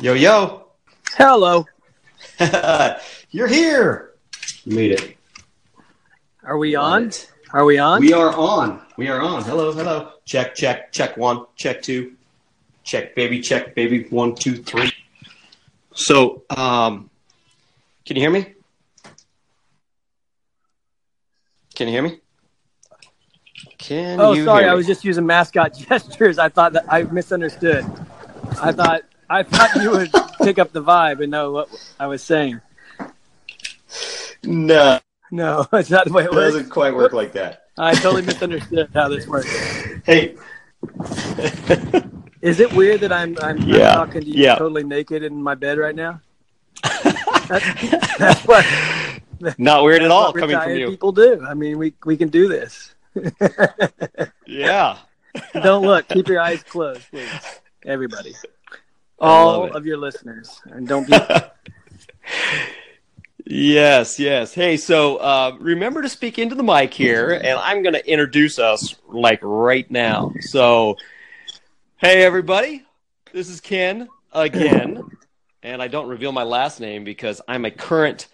Yo, yo. Hello. You're here. You made it. Are we on? Are we on? We are on. We are on. Hello, hello. Check, check, check one, check two. Check, baby, check, baby. One, two, three. So, um, can you hear me? Can you hear me? Can oh, you sorry. hear I was just using mascot gestures. I thought that I misunderstood. I thought I thought you would pick up the vibe and know what I was saying. No, No, it's not the way it it works. doesn't quite work like that. I totally misunderstood how this works. Hey. Is it weird that I'm I'm, Yeah, I'm talking to you yeah. totally naked in my bed right now? That's, that's what, Not weird at all coming from you. people do. I mean, we we can do this. Yeah. Don't look. Keep your eyes closed, please. Everybody. All of your listeners. And don't be Yes, yes. Hey, so uh, remember to speak into the mic here, and I'm going to introduce us like right now. So, hey, everybody, this is Ken again, and I don't reveal my last name because I'm a current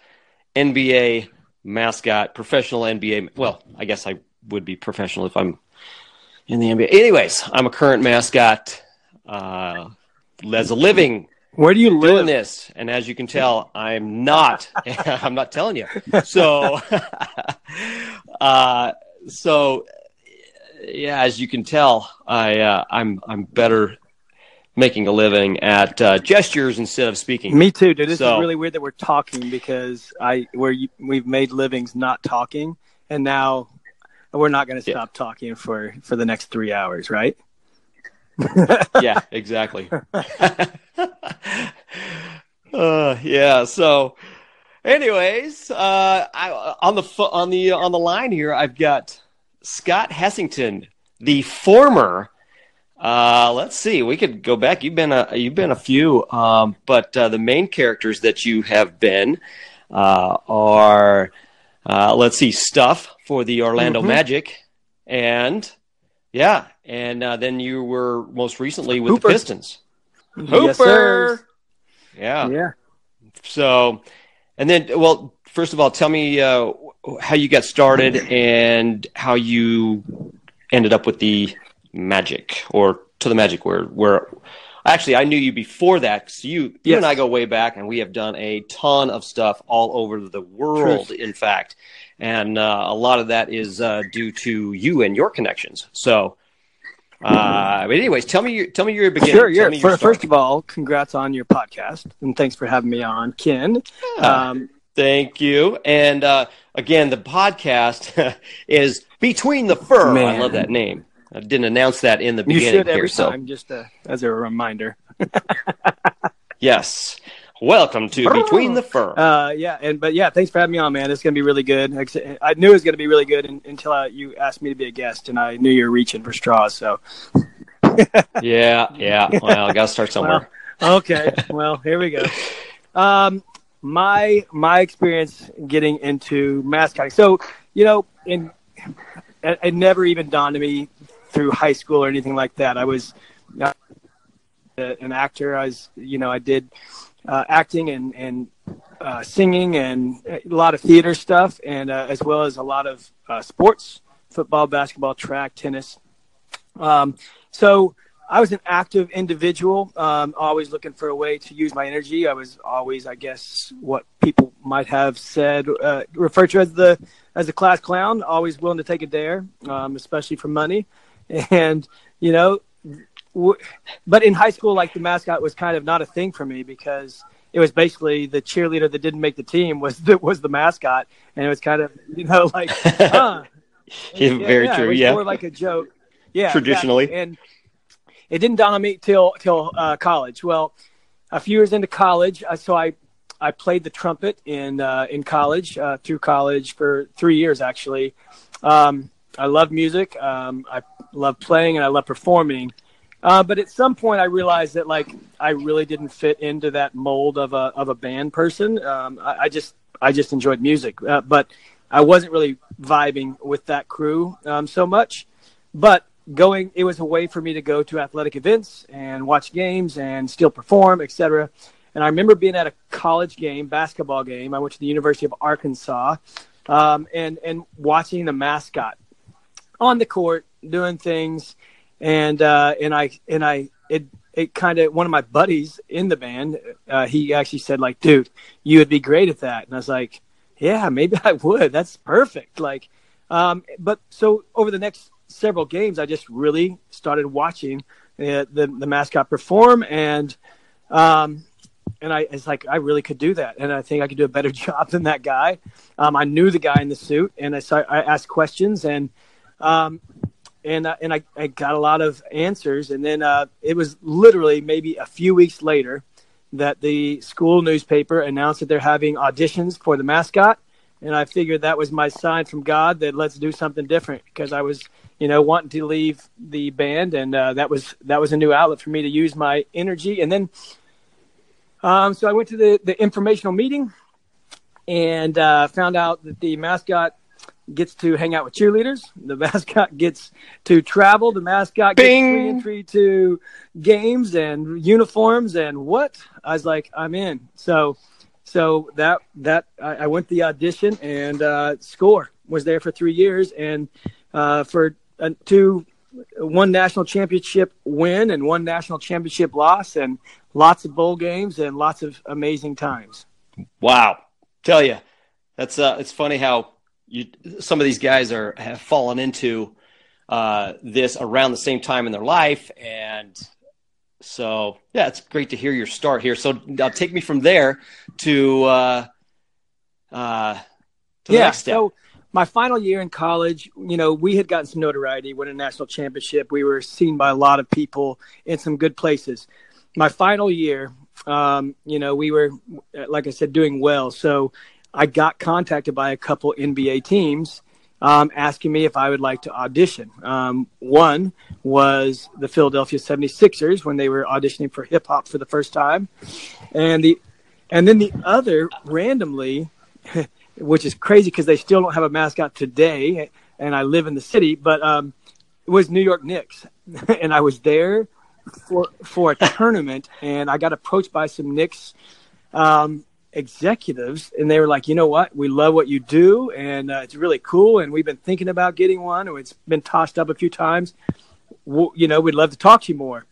NBA mascot, professional NBA. Well, I guess I would be professional if I'm in the NBA. Anyways, I'm a current mascot uh, as a living Where do you doing live? this and as you can tell i'm not i'm not telling you so uh so yeah as you can tell i uh, i'm i'm better making a living at uh, gestures instead of speaking Me too, dude. This So- is really weird that we're talking because I where we've made livings not talking, and now we're not going to Yeah. stop talking for for the next three hours, right? yeah exactly uh yeah so anyways uh I, on the on the on the line here i've got scott hessington the former uh let's see we could go back you've been a you've been a few um but uh, the main characters that you have been uh are uh let's see stuff for the orlando Mhm. magic and yeah and uh, then you were most recently with Hooper. the pistons Hooper. Yes. Yeah. Yeah. So, and then, well, first of all, tell me uh, how you got started and how you ended up with the Magic or to the Magic, where where actually I knew you before that. So you you Yes. and I go way back, and we have done a ton of stuff all over the world. In fact, and uh, a lot of that is uh, due to you and your connections. So. Uh, but anyways, tell me your, tell me your beginning. Sure. Yeah. your For, first of all, congrats on your podcast, and thanks for having me on, Ken. Yeah. Um, Thank you. And uh, again, the podcast is Between the Fur. I love that name. I didn't announce that in the you beginning should every here. So, time, just uh, as a reminder. yes. Welcome to Between the Fur. Uh, yeah, and but yeah, thanks for having me on, man. It's gonna be really good. I knew it was gonna be really good until uh, you asked me to be a guest, and I knew you were reaching for straws. So yeah, yeah. Well, I got to start somewhere. okay, well here we go. Um, my my experience getting into mascotting. So you know, in it, it never even dawned on me through high school or anything like that. I was uh, an actor. I was, you know, I did uh, acting and and uh, singing and a lot of theater stuff, and uh, as well as a lot of uh, sports, football, basketball, track, tennis. Um, so I was an active individual, um, always looking for a way to use my energy. I was always, I guess, what people might have said, uh, referred to as the as a class clown. Always willing to take a dare, um, especially for money, and you know. But in high school, like the mascot was kind of not a thing for me because it was basically the cheerleader that didn't make the team was the, was the mascot, and it was kind of you know like, huh. Yeah, very It true. was Yeah. more like a joke. Yeah, Traditionally. exactly. and it didn't dawn on me till till uh, college. Well, a few years into college, uh, so I I played the trumpet in uh, in college uh, through college for three years actually. Um, I love music. Um, I love playing and I love performing. Uh, but at some point, I realized that like I really didn't fit into that mold of a of a band person. Um, I, I just I just enjoyed music, uh, but I wasn't really vibing with that crew um, so much. But going, it was a way for me to go to athletic events and watch games and still perform, etc. And I remember being at a college game, basketball game. I went to the University of Arkansas, um, and and watching the mascot on the court doing things, and uh, and I and I it it kind of one of my buddies in the band, uh, he actually said like, dude, you would be great at that, and I was like, yeah, maybe I would. That's perfect. Like, um, but so over the next several games, I just really started watching uh, the the mascot perform, and um, and I it's like I really could do that, and I think I could do a better job than that guy. Um, I knew the guy in the suit, and I saw, I asked questions, and um, and uh, and I, I got a lot of answers, and then uh, it was literally maybe a few weeks later that the school newspaper announced that they're having auditions for the mascot, and I figured that was my sign from God that let's do something different because I was you know wanting to leave the band, and uh, that was that was a new outlet for me to use my energy, and then um, so I went to the, the informational meeting and uh, found out that the mascot gets to hang out with cheerleaders. The mascot gets to travel. The mascot gets free entry to games and uniforms and what? I was like, I'm in. So, so that that I, I went the audition and uh, score was there for three years and uh, for uh, two one national championship win and one national championship loss and lots of bowl games and lots of amazing times. Wow, tell you, that's uh, it's funny how you some of these guys are have fallen into uh, this around the same time in their life, and so yeah, it's great to hear your start here. So now take me from there to uh, uh, to the yeah. next step. So my final year in college, you know, we had gotten some notoriety, won a national championship. We were seen by a lot of people in some good places. My final year, um, you know, we were, like I said, doing well. So I got contacted by a couple NBA teams um, asking me if I would like to audition. Um, one was the Philadelphia 76ers when they were auditioning for hip hop for the first time. And the and then the other randomly which is crazy because they still don't have a mascot today and I live in the city, but um, it was New York Knicks. and I was there for for a tournament and I got approached by some Knicks um, executives and they were like, you know what, we love what you do and uh, it's really cool and we've been thinking about getting one and it's been tossed up a few times. We'll, you know, we'd love to talk to you more.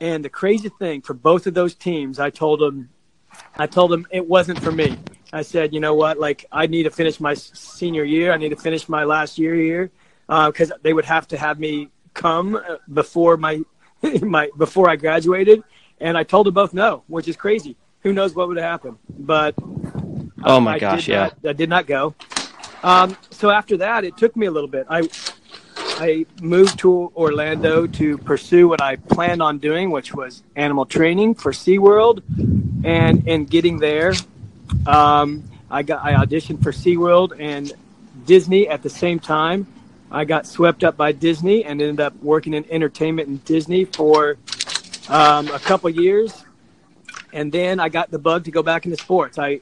And the crazy thing for both of those teams, I told them, I told them it wasn't for me. I said, you know what, like I need to finish my senior year. I need to finish my last year here because uh, they would have to have me come uh, before my my before I graduated. And I told them both no, which is crazy who knows what would have happened. But oh my I gosh, yeah, not, I did not go. Um, so after that, it took me a little bit. I I moved to Orlando to pursue what I planned on doing, which was animal training for SeaWorld. And in getting there, um, I got I auditioned for SeaWorld and Disney at the same time. I got swept up by Disney and ended up working in entertainment in Disney for um, a couple years and then I got the bug to go back into sports. I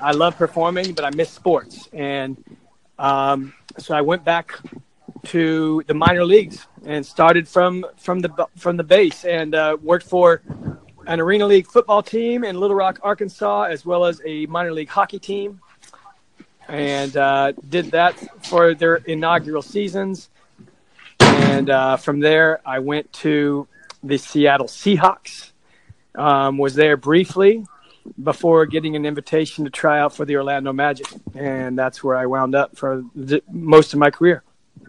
I love performing, but I miss sports, and um, so I went back to the minor leagues and started from from the from the base and uh, worked for an arena league football team in Little Rock, Arkansas, as well as a minor league hockey team, and uh, did that for their inaugural seasons. And uh, from there, I went to the Seattle Seahawks um, was there briefly before getting an invitation to try out for the Orlando Magic, and that's where I wound up for the, most of my career.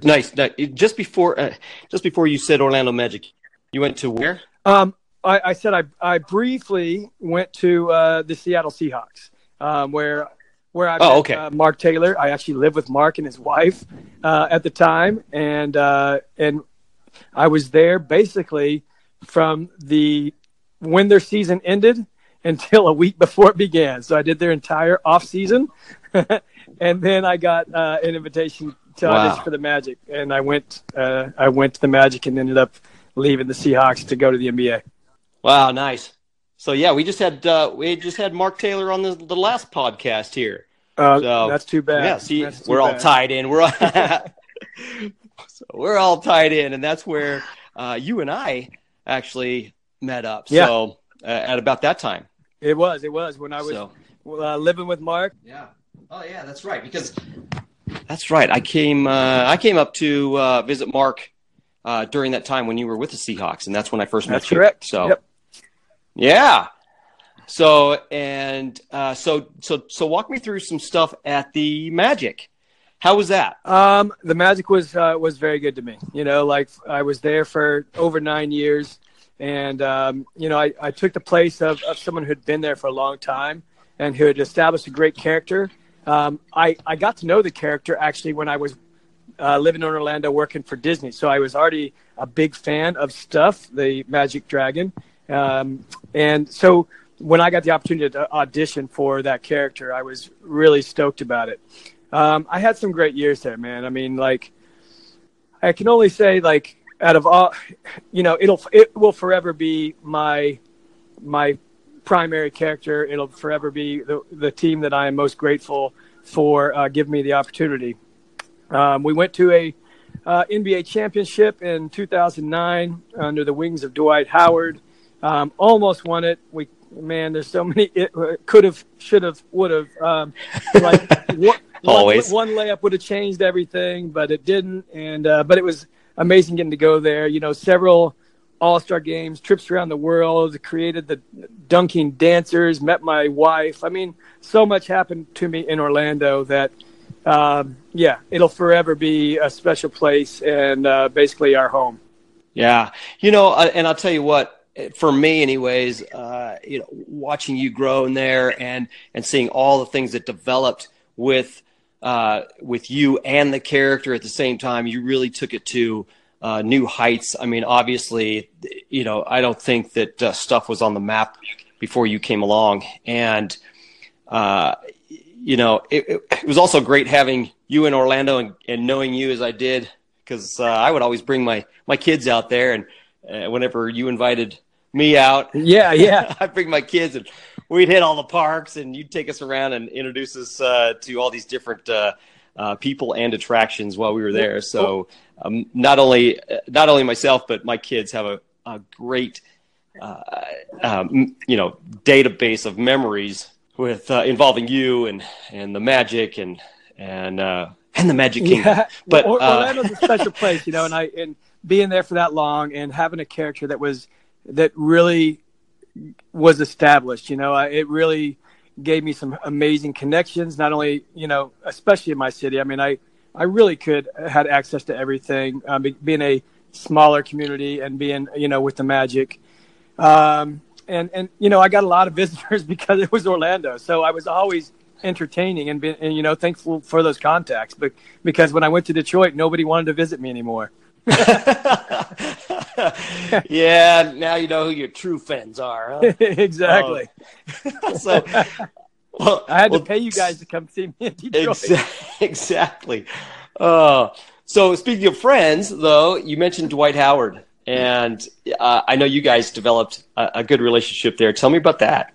Nice. Now, just before, uh, just before you said Orlando Magic, you went to where? Um, I, I, said I, I briefly went to uh, the Seattle Seahawks, um, where where I oh, met okay. uh, Mark Taylor. I actually lived with Mark and his wife uh, at the time, and uh, and I was there basically from the when their season ended until a week before it began. So I did their entire off season, and then I got uh, an invitation to Wow. audition for the Magic, and I went. Uh, I went to the Magic and ended up leaving the Seahawks to go to the NBA. Wow, nice. So yeah, we just had uh, we just had Mark Taylor on the, the last podcast here. Uh, So, that's too bad. yeah, see, we're all tied in. We're all so we're all tied in, and that's where uh, you and I actually met up. Yeah. So uh, at about that time. It was. It was when I was So uh, living with Mark. yeah. Oh yeah, that's right. Because that's right. I came. Uh, I came up to uh, visit Mark uh, during that time when you were with the Seahawks, and that's when I first met That's you. correct. So Yep. yeah. So and uh, so so so walk me through some stuff at the Magic. How was that? Um, the Magic was uh, was very good to me. You know, like I was there for over nine years, and um, you know, I, I took the place of, of someone who had been there for a long time and who had established a great character. Um, I I got to know the character actually when I was uh, living in Orlando working for Disney, so I was already a big fan of stuff, the Magic Dragon, um, and so when I got the opportunity to audition for that character, I was really stoked about it. Um, I had some great years there, man. I mean, like, I can only say, like, out of all, you know, it'll it will forever be my my primary character. It'll forever be the the team that I am most grateful for uh, giving me the opportunity. Um, we went to a uh, NBA championship in 2009 under the wings of Dwight Howard. Um, almost won it. We man, there's so many. It could have, should have, would have. Um, like one, Always. one, one layup would have changed everything, but it didn't. And uh, but it was amazing getting to go there. You know, several All Star games, trips around the world, created the dunking dancers, met my wife. I mean, so much happened to me in Orlando that. Um, yeah, it'll forever be a special place and uh, basically our home. Yeah, you know, uh, and I'll tell you what. For me, anyways, uh, you know, watching you grow in there and and seeing all the things that developed with uh, with you and the character at the same time, you really took it to uh, new heights. I mean, obviously, you know, I don't think that uh, stuff was on the map before you came along, and uh, you know, it, it, was also great having you in Orlando and, and knowing you as I did, because uh, I would always bring my my kids out there, and uh, whenever you invited me out, Yeah, yeah. I'd bring my kids and we'd hit all the parks, and you'd take us around and introduce us uh, to all these different uh, uh, people and attractions while we were there. So um, not only not only myself, but my kids have a, a great uh, um, you know database of memories with uh, involving you and and the magic and and uh, and the Magic Kingdom. Yeah, But, Or- uh, Orlando's a special place, you know, and I and being there for that long and having a character that was that really was established, you know, I, it really gave me some amazing connections. Not only, you know, especially in my city. I mean, I I really could had access to everything. Um, being a smaller community and being, you know, with the Magic. Um, and and you know, I got a lot of visitors because it was Orlando, so I was always entertaining and, be, and you know thankful for those contacts but because when i went to detroit nobody wanted to visit me anymore yeah, now you know who your true fans are. Huh? exactly so, well, i had well, to pay you guys to come see me in detroit Exa- exactly. Uh, so speaking of friends, though, you mentioned Dwight Howard, and uh, I know you guys developed a, a good relationship there. Tell me about that.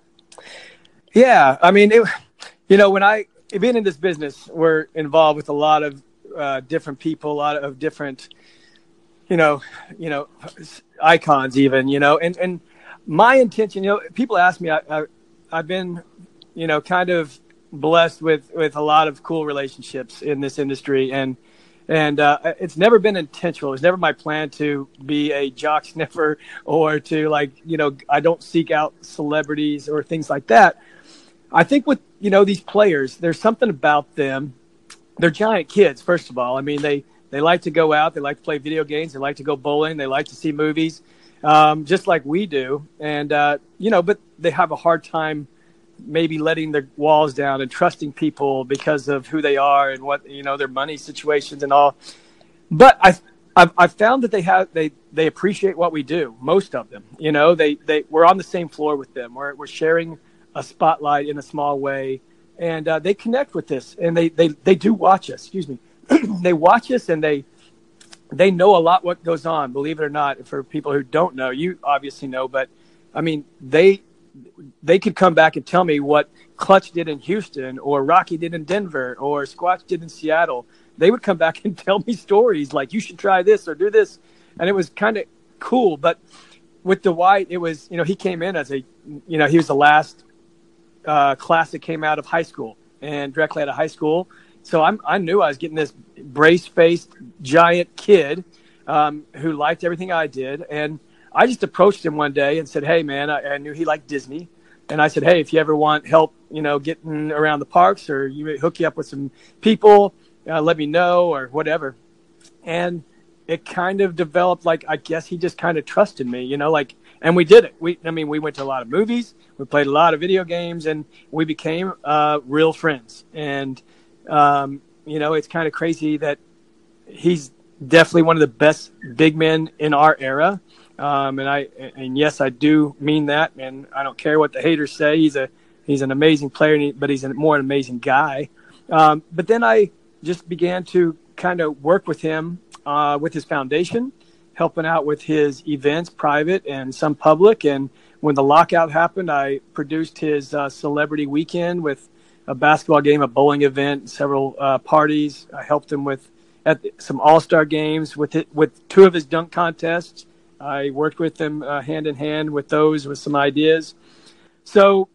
yeah i mean it, you know when i being in this business we're involved with a lot of uh, different people a lot of different you know you know icons even you know and and my intention you know people ask me I, I i've been you know kind of blessed with with a lot of cool relationships in this industry and and uh, it's never been intentional. It's never my plan to be a jock sniffer or to like you know i don't seek out celebrities or things like that. I think with you know these players there's something about them. They're giant kids first of all. I mean they they like to go out. They like to play video games. They like to go bowling. They like to see movies um, just like we do. And uh, you know but they have a hard time maybe letting their walls down and trusting people because of who they are and what you know their money situations and all. But i I've, I've found that they have they they appreciate what we do most of them. You know they they we're on the same floor with them. We're, we're sharing a spotlight in a small way. And uh, they connect with this and they they, they do watch us. Excuse me they watch us and they they know a lot what goes on believe it or not for people who don't know you obviously know but i mean they they could come back and tell me what clutch did in houston or rocky did in denver or squatch did in seattle they would come back and tell me stories like you should try this or do this, and it was kind of cool. But with Dwight, it was you know he came in as a you know he was the last uh, class that came out of high school and directly out of high school. So I'm, I knew I was getting this brace faced giant kid um, who liked everything I did. And I just approached him one day and said, Hey, man, I, I, knew he liked Disney. And I said, Hey, if you ever want help, you know, getting around the parks or you may hook you up with some people, uh, let me know or whatever. And it kind of developed like, I guess he just kind of trusted me, you know, like, and we did it. We, I mean, we went to a lot of movies, we played a lot of video games, and we became uh, real friends. And um, you know, it's kind of crazy that he's definitely one of the best big men in our era. Um, and I, and yes, I do mean that. And I don't care what the haters say. He's a, he's an amazing player, but he's a more an amazing guy. Um, but then I just began to kind of work with him uh, with his foundation, helping out with his events, private and some public. And when the lockout happened, I produced his uh, celebrity weekend with a basketball game, a bowling event, several uh, parties. I helped him with at some All Star games with it, with two of his dunk contests. I worked with him uh, hand in hand with those with some ideas. So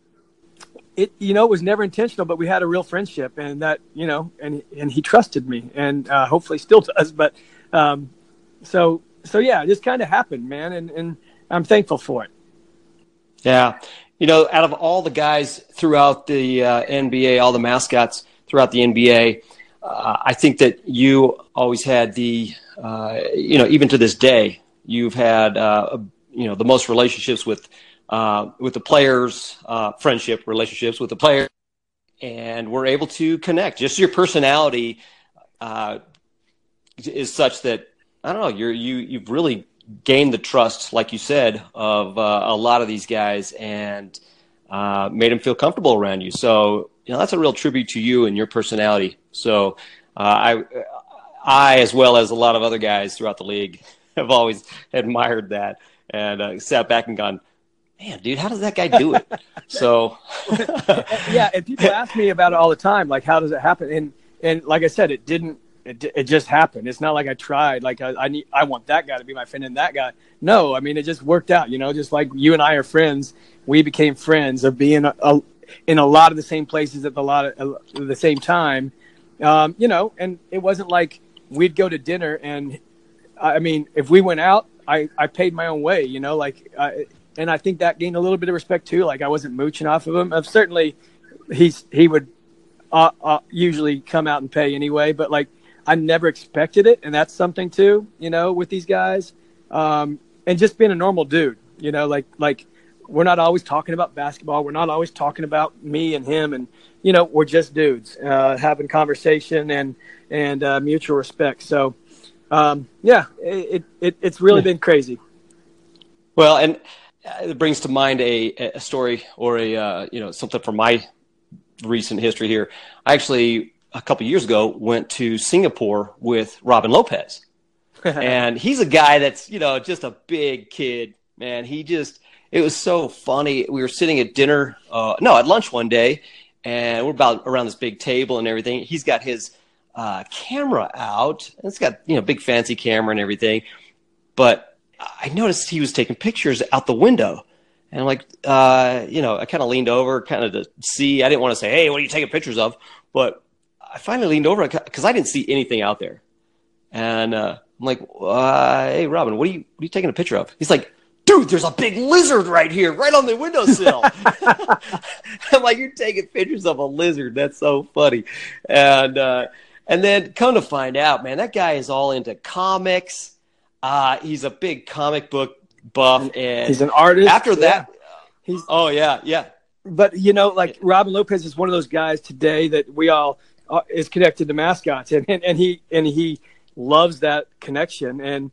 it you know it was never intentional, but we had a real friendship, and that you know, and and he trusted me, and uh, hopefully still does. But um, so so yeah, it just kind of happened, man, and and I'm thankful for it. Yeah, you know, out of all the guys throughout the uh, NBA, all the mascots throughout the NBA, uh, I think that you always had the, uh, you know, even to this day, you've had, uh, you know, the most relationships with, uh, with the players, uh, friendship relationships with the players, and we're able to connect. Just your personality is such that I don't know. You're you you've really gained the trust, like you said, of uh, a lot of these guys and uh, made them feel comfortable around you. So, you know, that's a real tribute to you and your personality. So, uh, I, I, as well as a lot of other guys throughout the league, have always admired that and uh, sat back and gone, man, dude, how does that guy do it? so, yeah, and people ask me about it all the time, like, how does it happen? And and like I said, it didn't it, it just happened. It's not like I tried. Like I, I need, I want that guy to be my friend and that guy. No, I mean it just worked out. You know, just like you and I are friends, we became friends of being a, a, in a lot of the same places at the lot of, uh, the same time. Um, you know, and it wasn't like we'd go to dinner and I mean, if we went out, I, I paid my own way. You know, like, I, and I think that gained a little bit of respect too. Like I wasn't mooching off of him. I've certainly, he's he would uh, uh, usually come out and pay anyway, but like I never expected it, and that's something too, you know, with these guys. Um, and just being a normal dude, you know, like like we're not always talking about basketball. We're not always talking about me and him, and you know, we're just dudes uh, having conversation and and uh, mutual respect. So, um, yeah, it, it it's really been crazy. Well, and it brings to mind a, a story or a uh, you know something from my recent history here. I actually a couple years ago went to Singapore with Robin Lopez. and he's a guy that's, you know, just a big kid, man. He just, it was so funny. We were sitting at dinner, uh, no, at lunch one day, and we're about around this big table and everything. He's got his uh, camera out. It's got, you know, big fancy camera and everything. But I noticed he was taking pictures out the window. And I'm like, uh, you know, I kind of leaned over, kind of to see. I didn't want to say, "Hey, what are you taking pictures of?" But I finally leaned over because I didn't see anything out there, and uh, I'm like, uh, "Hey, Robin, what are you what are you taking a picture of?" He's like, "Dude, there's a big lizard right here, right on the windowsill." I'm like, "You're taking pictures of a lizard? That's so funny," and uh, and then come to find out, man, that guy is all into comics. Uh, he's a big comic book buff, and he's an artist. After that, yeah. he's oh yeah, yeah. But you know, like Robin Lopez is one of those guys today that we all uh, is connected to mascots, and, and, and he and he loves that connection, and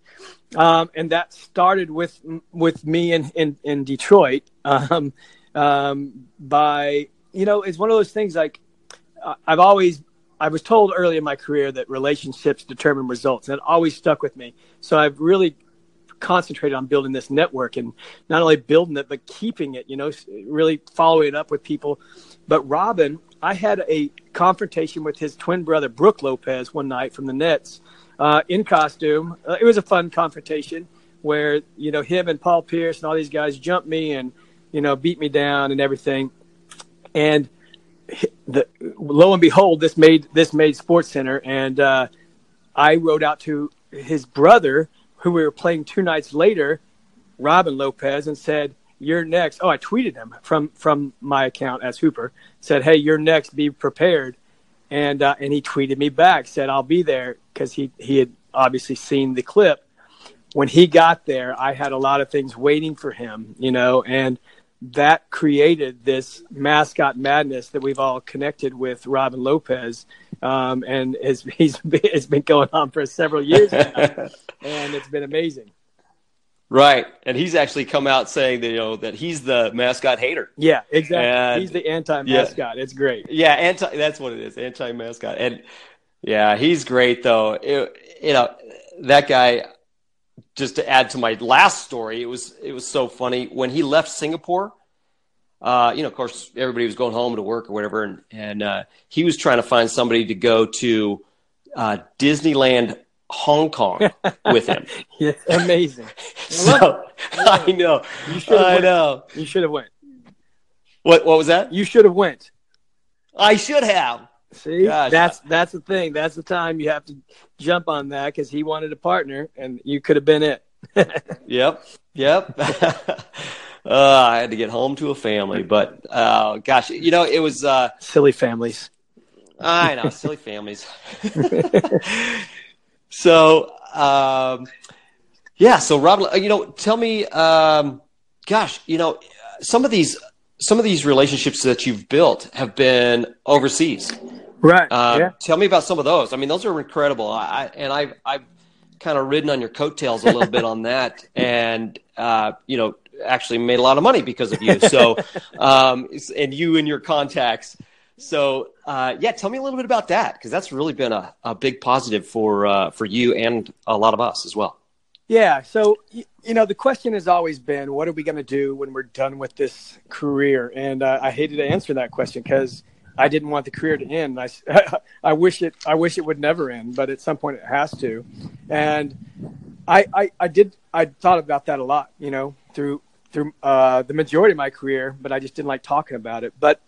um, and that started with with me in in, in Detroit um, um, by you know it's one of those things like I've always I was told early in my career that relationships determine results, and it always stuck with me. So I've really concentrated on building this network and not only building it but keeping it. You know, really following it up with people. But Robin I had a confrontation with his twin brother Brook Lopez one night from the Nets uh, in costume. Uh, it was a fun confrontation where you know him and Paul Pierce and all these guys jumped me and you know beat me down and everything. And the, lo and behold, this made this made Sports Center, and uh, I wrote out to his brother, who we were playing two nights later, Robin Lopez, and said, "You're next." Oh, I tweeted him from from my account as Hooper. Said, "Hey, you're next. Be prepared." And uh, and he tweeted me back, said, "I'll be there," because he he had obviously seen the clip. When he got there, I had a lot of things waiting for him, you know, and that created this mascot madness that we've all connected with Robin Lopez, um, and has, he's it's been going on for several years now, and it's been amazing. Right, and he's actually come out saying that you know that he's the mascot hater. Yeah, exactly. And, he's the anti mascot. Yeah, it's great. Yeah, anti. That's what it is. Anti mascot. And yeah, he's great though. It, you know that guy. Just to add to my last story, it was it was so funny when he left Singapore. Uh, you know, of course, everybody was going home to work or whatever, and and uh, he was trying to find somebody to go to uh, Disneyland Hong Kong with him. yeah, amazing. so I, I know. You should I went. know. You should have went. What what was that? You should have went. I should have. See, Gosh. that's that's the thing. That's the time you have to jump on that because he wanted a partner, and you could have been it. yep, yep. uh, I had to get home to a family, but uh, gosh, you know, it was uh, silly families. I know, silly families. So, um, yeah. So, Rob, you know, tell me, um, gosh, you know, some of these some of these relationships that you've built have been overseas. Right. Uh, yeah. Tell me about some of those. I mean, those are incredible. I, and I've, I've kind of ridden on your coattails a little bit on that and, uh, you know, actually made a lot of money because of you. So, um, and you and your contacts. So, uh, yeah, tell me a little bit about that because that's really been a, a big positive for, uh, for you and a lot of us as well. Yeah. So, you know, the question has always been, what are we going to do when we're done with this career? And uh, I hated to answer that question because I didn't want the career to end. I, I wish it, I wish it would never end, but at some point it has to. And I, I, I did, I thought about that a lot, you know, through, through uh, the majority of my career, but I just didn't like talking about it. But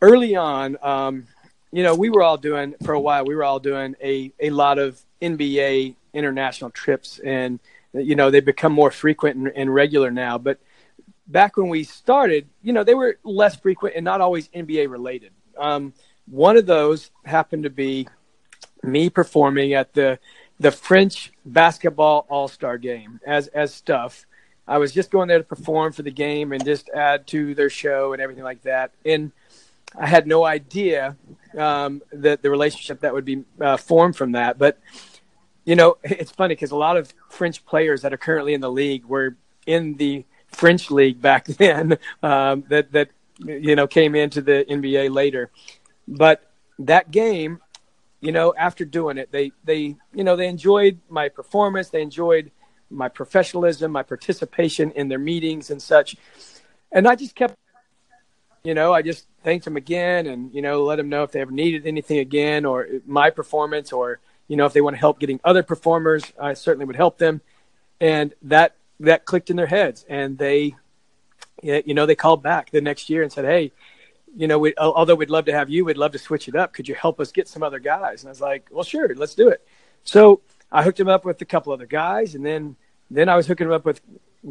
early on, um, you know, we were all doing for a while. We were all doing a, a lot of NBA international trips, and you know they become more frequent and, and regular now. But back when we started, you know, they were less frequent and not always NBA related. Um, one of those happened to be me performing at the the French basketball All Star game as as stuff. I was just going there to perform for the game and just add to their show and everything like that. And I had no idea um, that the relationship that would be uh, formed from that. But you know, it's funny because a lot of French players that are currently in the league were in the French league back then. Um, that that you know came into the NBA later, but that game, you know, after doing it, they they you know they enjoyed my performance. They enjoyed my professionalism, my participation in their meetings and such. And I just kept, you know, I just thanked them again and, you know, let them know if they ever needed anything again or my performance or, you know, if they want to help getting other performers, I certainly would help them. And that that clicked in their heads, and they, you know, they called back the next year and said, "Hey, you know, we, although we'd love to have you, we'd love to switch it up. Could you help us get some other guys?" And I was like, "Well, sure, let's do it." So I hooked him up with a couple other guys, and then then I was hooking him up with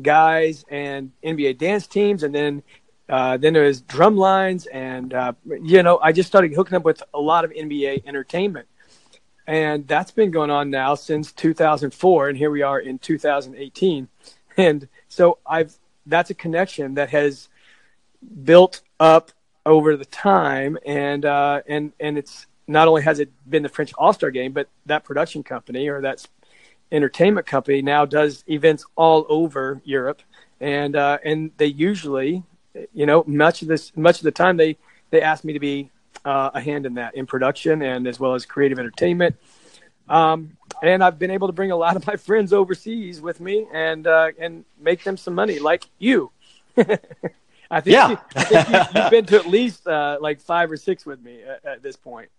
guys and NBA dance teams, and then uh, then there was drum lines, and uh, you know, I just started hooking up with a lot of NBA entertainment. And that's been going on now since 2004 and here we are in 2018 and so i've that's a connection that has built up over the time. And uh, and and it's not only has it been the french all-star game but that production company or that entertainment company now does events all over europe. And uh, and they usually you know much of this much of the time they they ask me to be uh, a hand in that in production and as well as creative entertainment. Um, and I've been able to bring a lot of my friends overseas with me and uh, and make them some money, like you. I think, Yeah. you, I think you, you've been to at least uh, like five or six with me at, at this point.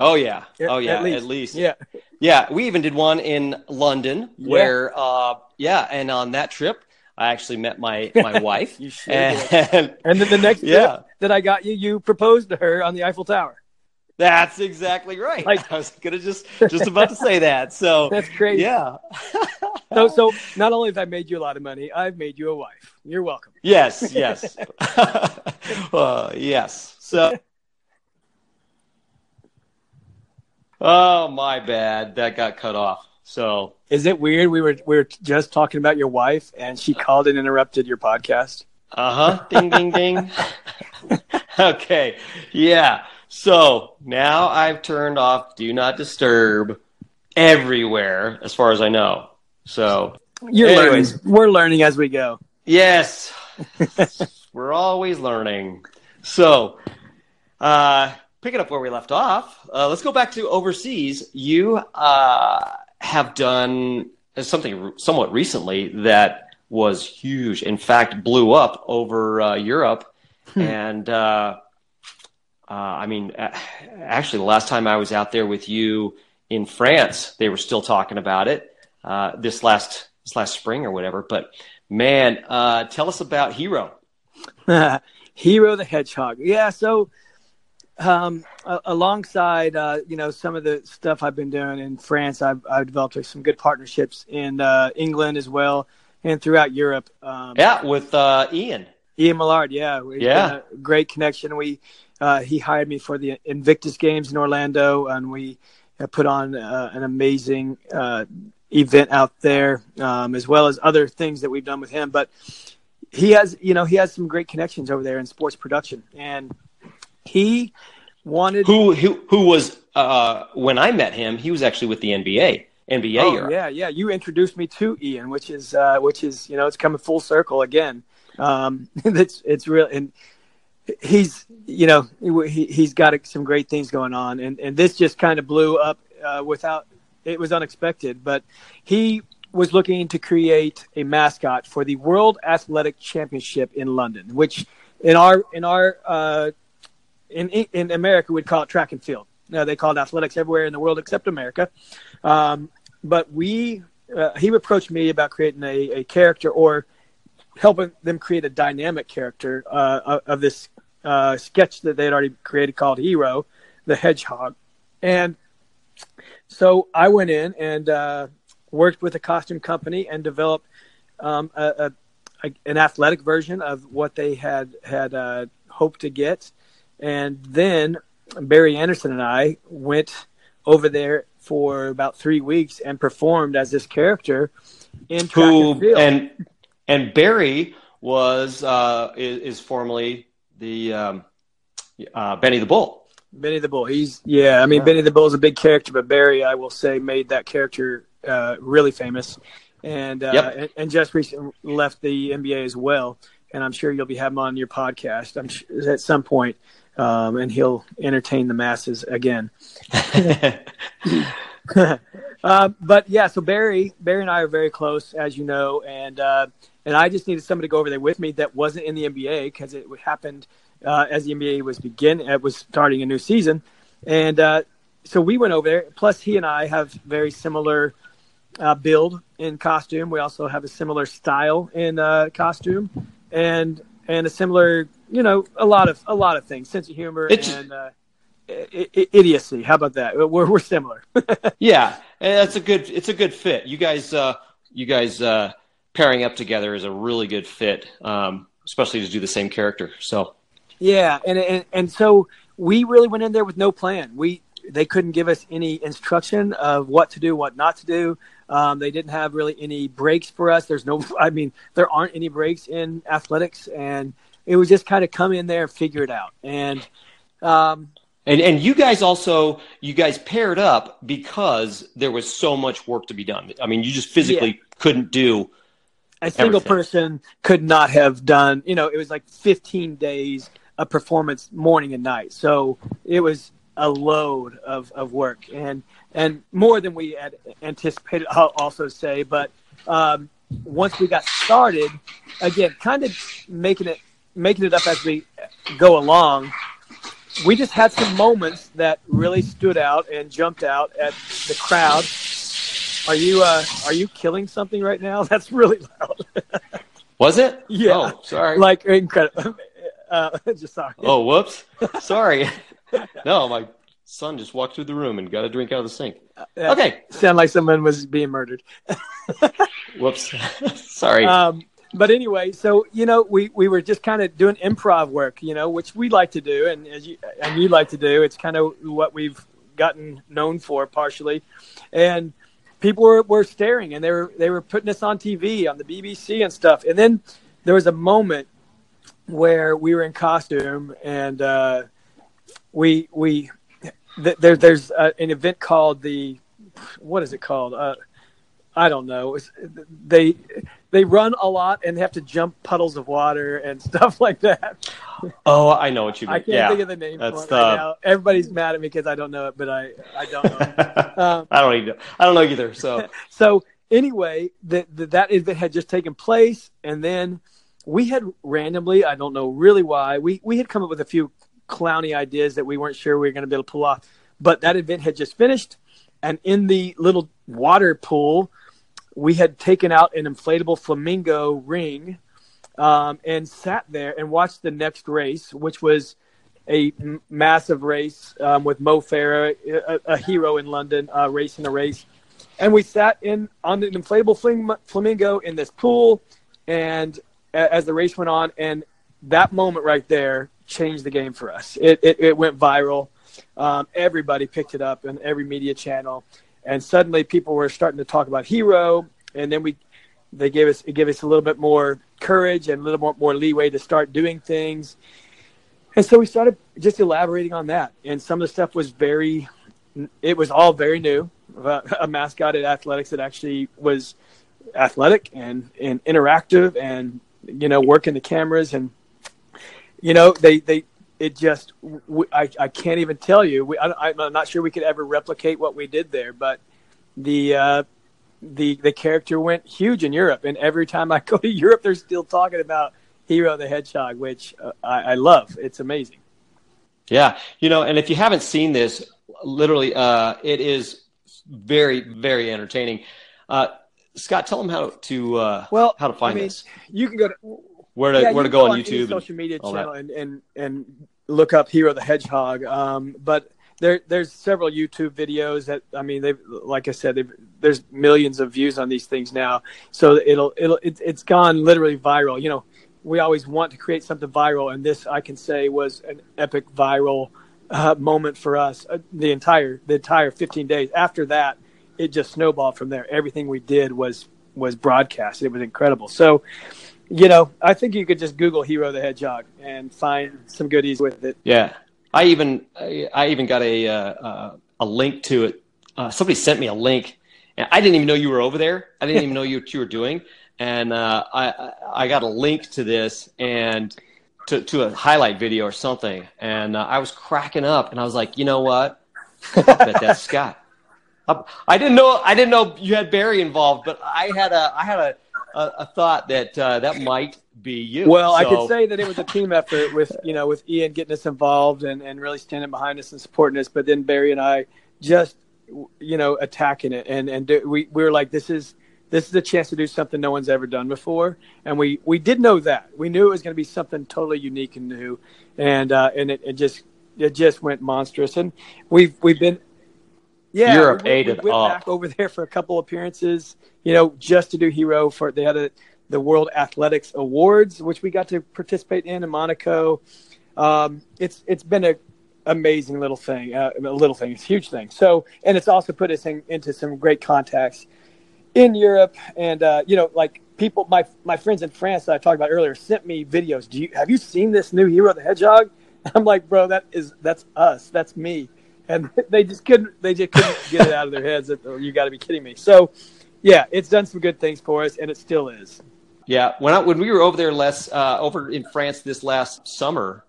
Oh yeah. Oh yeah. at least. At least. Yeah. Yeah. We even did one in London Yeah. where, uh, yeah, and on that trip, I actually met my my wife. Sure and And then the next Yeah. that I got you, you proposed to her on the Eiffel Tower. that's exactly right. Like- I was gonna just just about to say that. So That's crazy. yeah. So, so not only have I made you a lot of money, I've made you a wife. You're welcome. Yes, yes. uh, yes. So Oh, my bad. That got cut off. So, Is it weird? We were we were just talking about your wife, and she called and interrupted your podcast. uh-huh. Ding ding ding. okay. Yeah. So, now I've turned off do not disturb everywhere as far as I know. So, You're Anyways. learning. We're learning as we go. Yes. We're always learning. So, uh, picking up where we left off, uh, let's go back to overseas. You uh, have done something somewhat recently that was huge. In fact, blew up over uh, Europe. and uh, uh, I mean, actually, the last time I was out there with you in France, they were still talking about it uh, this last this last spring or whatever. But man, uh, tell us about Hero. Hero the Hedgehog. Yeah, so um, alongside uh, you know some of the stuff I've been doing in France, I've, I've developed some good partnerships in uh, England as well and throughout Europe. Um, Yeah, with uh, Ian. Ian Millard, yeah, Yeah. a great connection. We uh, he hired me for the Invictus Games in Orlando, and we put on uh, an amazing uh, event out there, um, as well as other things that we've done with him. But he has, you know, he has some great connections over there in sports production, and he wanted. Who who who was uh, when I met him? He was actually with the NBA. NBA Oh, era. yeah, yeah. You introduced me to Ian, which is uh, which is you know it's coming full circle again. Um, it's it's real, and he's you know he he's got some great things going on, and and this just kind of blew up uh, without it was unexpected, but he was looking to create a mascot for the World Athletic Championship in London, which in our in our uh, in in America we'd call it track and field. No, they call it athletics everywhere in the world except America. Um, but we, uh, he approached me about creating a, a character or helping them create a dynamic character uh, of, this uh, sketch that they had already created called Hero, the Hedgehog. And so I went in and uh, worked with a costume company and developed um, a, a, a, an athletic version of what they had had uh, hoped to get. And then Barry Anderson and I went over there for about three weeks and performed as this character in track and Who field. and and Barry was uh, is, is formerly the um, uh, Benny the Bull. Benny the Bull. He's yeah. I mean, Yeah. Benny the Bull is a big character, but Barry, I will say, made that character uh, really famous, and, uh, Yep. and and just recently left the NBA as well. And I'm sure you'll be having him on your podcast. I'm sure at some point, um, and he'll entertain the masses again. uh, but yeah, so Barry, Barry and I are very close, as you know, and uh, and I just needed somebody to go over there with me that wasn't in the NBA because it happened uh, as the NBA was begin, it was starting a new season, and uh, so we went over there. Plus, he and I have very similar uh, build in costume. We also have a similar style in uh, costume, and and a similar, you know, a lot of a lot of things, sense of humor It's- and. Uh, I- I- idiocy. How about that? We're we're similar. yeah, and that's a good. It's a good fit. You guys, uh, you guys uh, pairing up together is a really good fit, um, especially to do the same character. So Yeah, and, and and so we really went in there with no plan. We they couldn't give us any instruction of what to do, what not to do. Um, they didn't have really any breaks for us. There's no, I mean, there aren't any breaks in athletics, and it was just kind of come in there and figure it out. And um, And and you guys also you guys paired up because there was so much work to be done. I mean, you just physically couldn't do. a single Everything. person could not have done. You know, it was like 15 days of performance, morning and night. So it was a load of, of work, and and more than we had anticipated. I'll also say, but um, once we got started, again, kind of making it making it up as we go along. We just had some moments that really stood out and jumped out at the crowd. Are you uh, are you killing something right now? That's really loud. Was it? Yeah. Oh, sorry. like incredible. Uh, just sorry. oh, whoops. sorry. No, my son just walked through the room and got a drink out of the sink. That Okay. Sound like someone was being murdered. Whoops. sorry. Um, but anyway, so you know, we, we were just kind of doing improv work, you know, which we like to do, and as you and you like to do. It's kind of what we've gotten known for, partially. And people were, were staring, and they were they were putting us on TV, on the BBC and stuff. And then there was a moment where we were in costume, and uh, we we th- there, there's uh an event called the what is it called? Uh, I don't know. It's, they they run a lot and they have to jump puddles of water and stuff like that. oh, I know what you mean. I can't yeah. think of the name that's for it right the- now. Everybody's mad at me because I don't know it, but I I don't know. um, I don't either. I don't know either. So so anyway, the, the, that event had just taken place, and then we had randomly, I don't know really why, we we had come up with a few clowny ideas that we weren't sure we were going to be able to pull off. But that event had just finished, and in the little water pool, we had taken out an inflatable flamingo ring um, and sat there and watched the next race, which was a m- massive race um, with Mo Farah, a, a hero in London, uh, racing a race. And we sat in on the inflatable fling- flamingo in this pool, and a- as the race went on, and that moment right there changed the game for us. It it, it went viral. Um, everybody picked it up in every media channel, and suddenly people were starting to talk about Hero, and then we they gave us gave us a little bit more courage and a little more, more leeway to start doing things. And so we started just elaborating on that. And some of the stuff was very, it was all very new. Uh, a mascot at athletics that actually was athletic and, and interactive and, you know, working the cameras. And, you know, they, they, it just—I—I can't even tell you. We, I, I'm not sure we could ever replicate what we did there, but the, uh, the the character went huge in Europe, and every time I go to Europe, they're still talking about Hero the Hedgehog, which uh, I, I love. It's amazing. Yeah, you know, and if you haven't seen this, literally, uh, it is very, very entertaining. Uh, Scott, tell them how to uh, Well, how to find I mean, this, You can go to where to yeah, where to go on YouTube. and- social media that. channel, and, and and look up Hero the Hedgehog. Um, but there there's several YouTube videos that I mean they've like I said they've, there's millions of views on these things now. So it'll it'll it, it's gone literally viral. You know, we always want to create something viral, and this I can say was an epic viral uh, moment for us. Uh, the entire the entire 15 days after that, it just snowballed from there. Everything we did was was broadcast. It was incredible. So. You know, I think you could just Google Hero the Hedgehog and find some goodies with it. Yeah, I even I, even got a uh, uh, a link to it. Uh, somebody sent me a link, and I didn't even know you were over there. I didn't even know you what you were doing, and uh, I I- I got a link to this and to to a highlight video or something, and uh, I was cracking up, and I was like, you know what? I bet that's Scott. I, I didn't know I didn't know you had Barry involved, but I had a I had a a, a thought that uh, that might be you. Well, I could say that it was a team effort with you know with Ian getting us involved and, and really standing behind us and supporting us, but then Barry and I just you know attacking it and and do, we we were like this is this is a chance to do something no one's ever done before, and we we did know that. We knew it was going to be something totally unique and new, and uh, and it, it just it just went monstrous, and we've we've been yeah Europe we, ate we it went up. back over there for a couple appearances, you know, just to do Hero for they had a the World Athletics Awards, which we got to participate in in Monaco. Um, it's it's been a amazing little thing, uh, a little thing, it's a huge thing. So, and it's also put us in, into some great contacts in Europe, and uh, you know, like people, my my friends in France that I talked about earlier sent me videos. Do you have you seen this new Hero the Hedgehog? I'm like, bro, that is that's us, that's me, and they just couldn't they just couldn't get it out of their heads that oh, you got to be kidding me. So, yeah, it's done some good things for us, and it still is. Yeah, when I, when we were over there less uh, over in France this last summer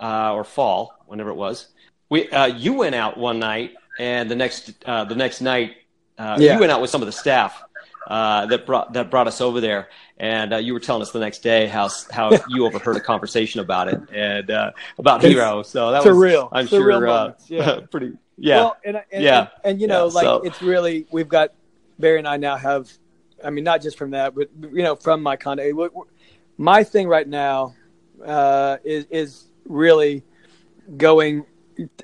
uh, or fall, whenever it was, we uh, you went out one night, and the next uh, the next night uh, Yeah. you went out with some of the staff, uh, that brought that brought us over there. And uh, you were telling us the next day how how you overheard a conversation about it and uh, about Hero. So that was surreal. I'm sure uh, yeah. pretty. Yeah. Well, and, and, Yeah. and, and, you know, Yeah, like so- it's really we've got Barry and I now have. I mean, not just from that, but you know, from my content. My thing right now uh, is is really going.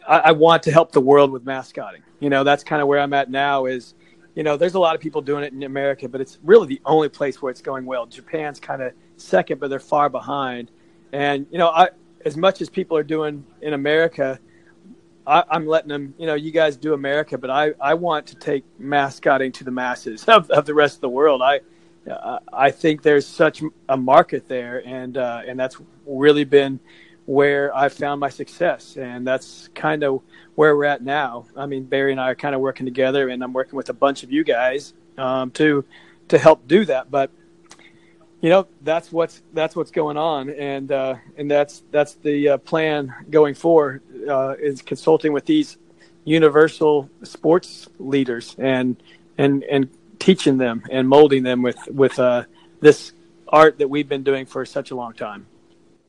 I, I want to help the world with mascotting. You know, that's kind of where I'm at now. Is you know, there's a lot of people doing it in America, but it's really the only place where it's going well. Japan's kind of second, but they're far behind. And you know, I as much as people are doing in America, I, I'm letting them. You know, you guys do America, but I I want to take mascotting to the masses of, of the rest of the world. I I think there's such a market there, and uh, and that's really been where I found my success, and that's kind of where we're at now. I mean, Barry and I are kind of working together, and I'm working with a bunch of you guys um, to to help do that. But you know, that's what's that's what's going on, and uh, and that's that's the uh, plan going forward uh, is consulting with these universal sports leaders and and and teaching them and molding them with with uh, this art that we've been doing for such a long time.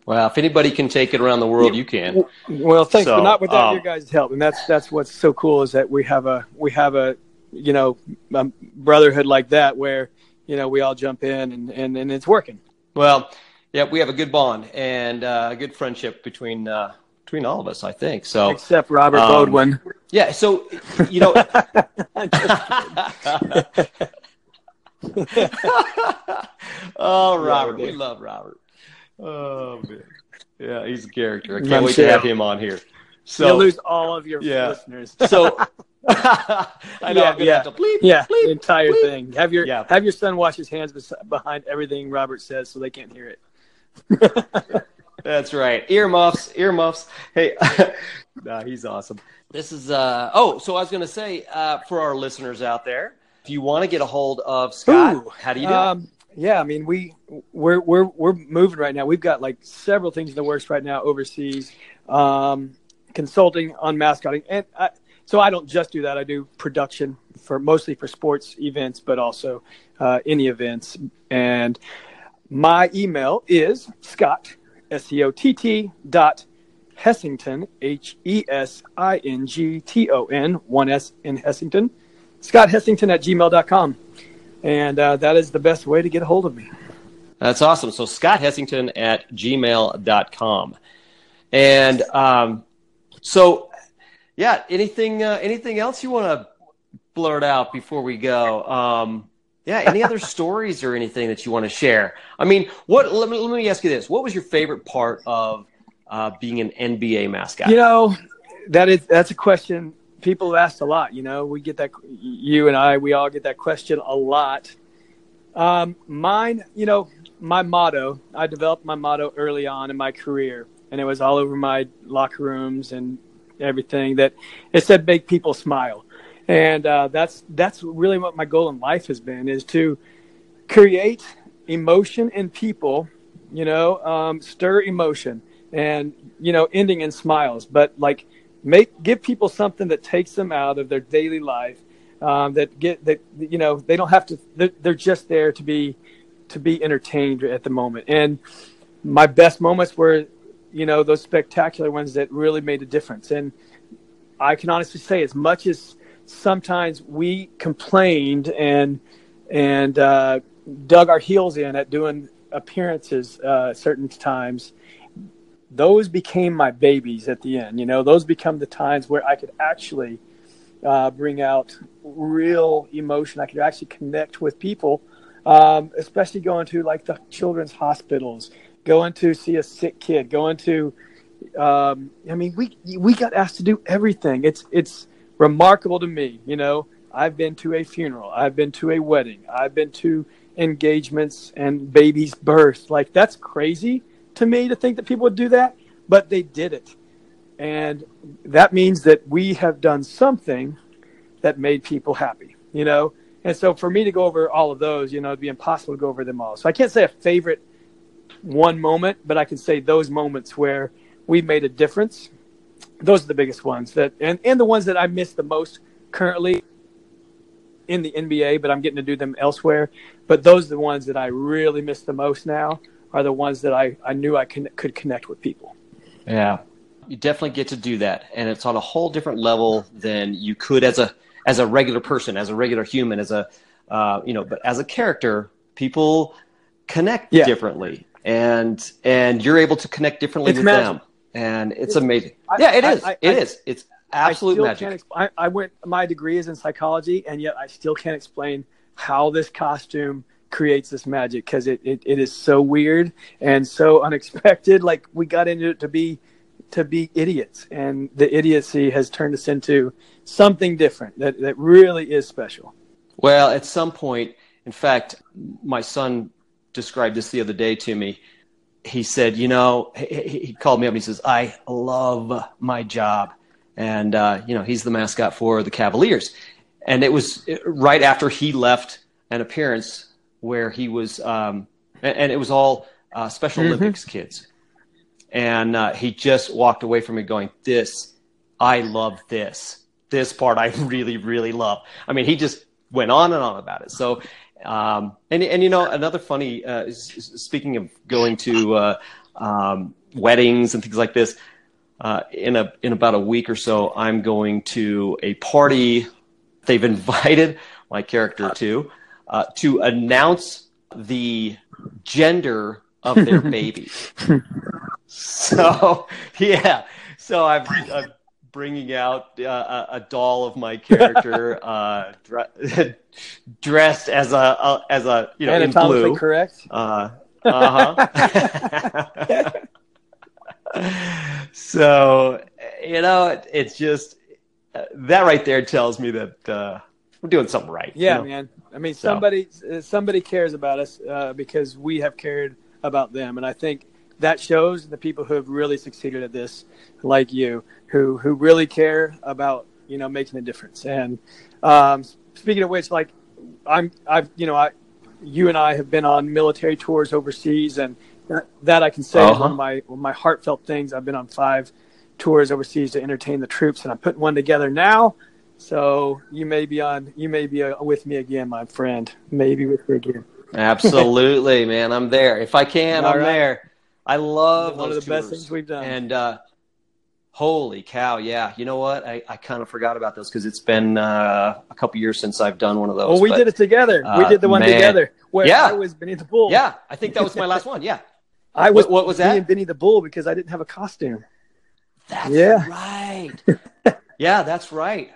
Well, if anybody can take it around the world, you can. Well, thanks, So, but not without um, your guys' help, and that's that's what's so cool is that we have a we have a you know a brotherhood like that where you know we all jump in and and, and it's working. Well, yeah, we have a good bond and uh, a good friendship between uh, between all of us. I think so. Except Robert um, Bodwin. Yeah. So you know. oh, Robert, we love Robert. Oh man, yeah, he's a character. I can't I'm wait sure. to have him on here. So you'll lose all of your Yeah. listeners. so I know I'm Yeah, gonna yeah. have to bleep, Yeah, bleep, the entire bleep. thing. Have your Yeah. have your son wash his hands bes- behind everything Robert says, so they can't hear it. That's right. Earmuffs, earmuffs. Hey, nah, he's awesome. This is uh oh, so I was gonna say uh, for our listeners out there, if you want to get a hold of Scott, Ooh, how do you do it? Um, yeah, I mean we we're we're we're moving right now. We've got like several things in the works right now overseas, um, consulting on mascotting, and I, so I don't just do that. I do production for mostly for sports events, but also uh, any events. And my email is Scott S C O T T dot Hesington H E S I N G T O N one S in Hesington. Scott Hesington at gmail.com. And uh, that is the best way to get a hold of me. That's awesome. So Scott Hesington at gmail.com. And um, so, yeah, anything uh, anything else you want to blurt out before we go? Um, yeah, any other stories or anything that you want to share? I mean, what? Let me let me ask you this: What was your favorite part of uh, being an NBA mascot? You know, that is that's a question people have asked a lot. You know, we get that you and I, we all get that question a lot. Um, mine, you know, my motto. I developed my motto early on in my career, and it was all over my locker rooms and everything. That it said, "Make people smile," and uh, that's that's really what my goal in life has been: is to create emotion in people. You know, um, stir emotion, and you know, ending in smiles, but like make give people something that takes them out of their daily life um, that get that you know they don't have to they're, they're just there to be to be entertained at the moment. And my best moments were you know those spectacular ones that really made a difference. And i can honestly say as much as sometimes we complained and and uh, dug our heels in at doing appearances uh, certain times those became my babies at the end. You know, those become the times where I could actually uh, bring out real emotion. I could actually connect with people, um, especially going to like the children's hospitals, going to see a sick kid, going to. Um, I mean, we we got asked to do everything. It's it's remarkable to me. You know, I've been to a funeral, I've been to a wedding, I've been to engagements and babies' birth. Like that's crazy to me to think that people would do that, but they did it. And that means that we have done something that made people happy, you know? And so for me to go over all of those, you know, it'd be impossible to go over them all. So I can't say a favorite one moment, but I can say those moments where we made a difference. Those are the biggest ones that, and, and the ones that I miss the most currently in the NBA, but I'm getting to do them elsewhere. But those are the ones that I really miss the most now. Are the ones that I, I knew I can, could connect with people. Yeah, you definitely get to do that, and it's on a whole different level than you could as a as a regular person, as a regular human, as a uh, you know. But as a character, people connect Yeah. differently, and and you're able to connect differently It's with magic. them, and it's It's- amazing. I- yeah, it I- is. I- It is. It's absolute I magic. Exp- I, I went. My degree is in psychology, and yet I still can't explain how this costume creates this magic because it, it, it is so weird and so unexpected. Like we got into it to be to be idiots, and the idiocy has turned us into something different that that really is special. Well, at some point, in fact, my son described this the other day to me. He said, you know, he, he called me up and he says, I love my job. And, uh, you know, he's the mascot for the Cavaliers. And it was right after he left an appearance where he was, um, and, and it was all uh, Special Mhm. Olympics kids. And uh, he just walked away from it going, this, I love this. This part I really, really love. I mean, he just went on and on about it. So, um, and and you know, another funny. Uh, speaking of going to uh, um, weddings and things like this, uh, in a in about a week or so, I'm going to a party. They've invited my character to uh, to announce the gender of their baby. so yeah, so I'm, I'm bringing out uh, a, doll of my character uh, dre- dressed as a, a as a you know in blue. correct. Uh huh. so you know, it, it's just uh, that right there tells me that uh, we're doing something right. you Yeah, know? man. I mean, So- somebody uh, somebody cares about us uh, because we have cared about them, and I think that shows the people who have really succeeded at this, like you, who who really care about you know making a difference. And um, speaking of which, like I'm, I've you know I, you and I have been on military tours overseas, and that, that I can say is Uh-huh. one of my one of my heartfelt things. I've been on five tours overseas to entertain the troops, and I'm putting one together now. So you may be on, you may be uh, with me again, my friend. Maybe with me again. Absolutely, man. I'm there. If I can, All I'm right. there. I love One of the best things we've done. And uh, holy cow, yeah. You know what? I, I kind of forgot about those because it's been uh, a couple years since I've done one of those. well, we but- did it together. we uh, did the one man. together where Yeah. I was Benny the Bull. Yeah, I think that was my last one. Yeah, I was. What- what was that? being Benny the Bull because I didn't have a costume. that's Yeah. right. yeah, that's right.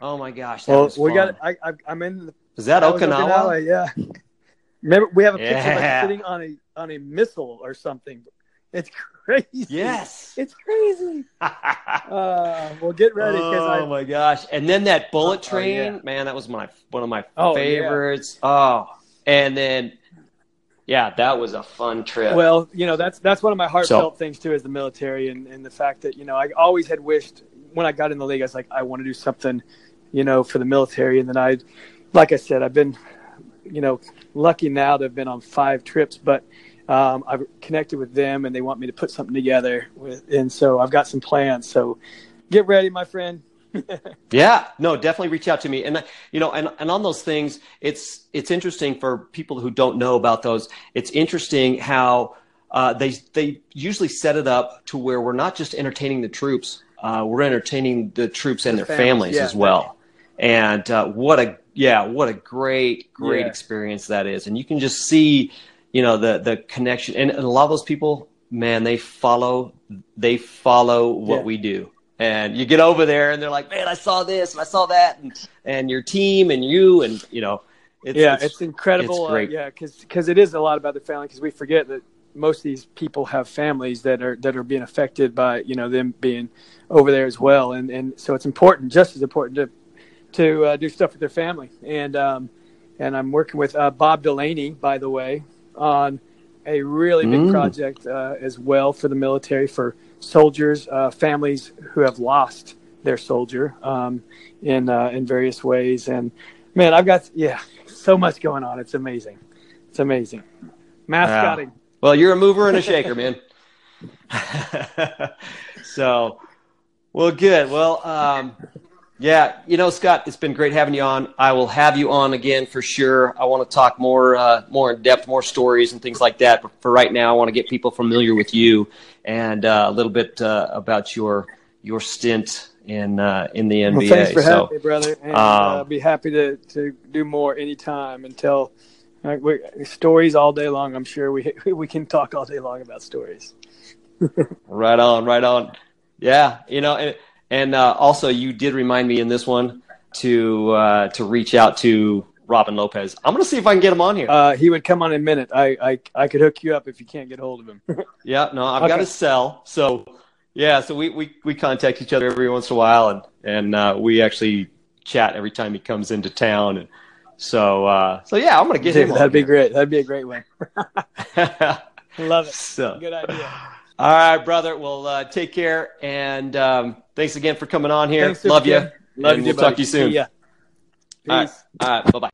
Oh my gosh, that Well, was we fun. got. I, I, I'm in. The, Is that I was Okinawa? Yeah. Remember, we have a picture of us sitting on a on a missile or something. It's crazy. Yes. It's crazy. Uh, well, get ready oh my gosh! And then that bullet Oh, train, yeah. man, that was my one of my Oh, yeah. favorites. Oh, and then yeah, that was a fun trip. Well, you know, that's that's one of my heartfelt things too, is the military and, and the fact that you know I always had wished when I got in the league, I was like, I want to do something, you know, for the military, and then I, like I said, I've been, you know, lucky now to have been on five trips, but um, I've connected with them and they want me to put something together with, and so I've got some plans. So get ready, my friend. Yeah, no, definitely reach out to me. And you know, and, and on those things, it's it's interesting for people who don't know about those. It's interesting how uh, they they usually set it up to where we're not just entertaining the troops, uh, we're entertaining the troops and The their families, families yeah. as well. And uh, what a yeah, what a great great Yeah. experience that is. And you can just see, you know, the the connection. And, and a lot of those people, man, they follow they follow what Yeah. we do and you get over there and they're like man i saw this and i saw that and, and your team and you and you know it's, yeah, it's- it's, incredible. it's great. Uh, yeah, because it is a lot about the family. Because we forget that most of these people have families that are that are being affected by you know them being over there as well, and and so it's important, just as important to to uh, do stuff with their family. And um, and I'm working with uh, Bob Delaney, by the way, on a really big Mm. project uh, as well for the military for soldiers, uh, families who have lost their soldier um, in uh, in various ways. And man, I've got yeah, so much going on. It's amazing. It's amazing. Mascotting. well you're a mover and a shaker man so well good well um Yeah, you know, Scott, it's been great having you on. I will have you on again for sure. I want to talk more, uh, more in depth, more stories and things like that. But for right now, I want to get people familiar with you and uh, a little bit uh, about your your stint in uh, in the NBA. Well, thanks for so, having me, brother. And um, uh, be happy to, to do more anytime and tell uh, stories all day long. I'm sure we we can talk all day long about stories. right on, right on. Yeah, you know, and, and uh, also you did remind me in this one to uh, to reach out to Robin Lopez. I'm gonna see if I can get him on here. Uh, he would come on in a minute. I, I I could hook you up if you can't get hold of him. yeah, no, I've okay. got a cell. So yeah, so we, we we contact each other every once in a while, and and uh, we actually chat every time he comes into town, and so uh, so yeah, I'm gonna get Dude, him. That'd be here. great. That'd be a great one. Love it. So, Good idea. All right, brother. Well, uh, take care, and um, thanks again for coming on here. Thanks, Love you. Love and you. We'll buddy. talk to you soon. Yeah. All right. All right. Bye bye.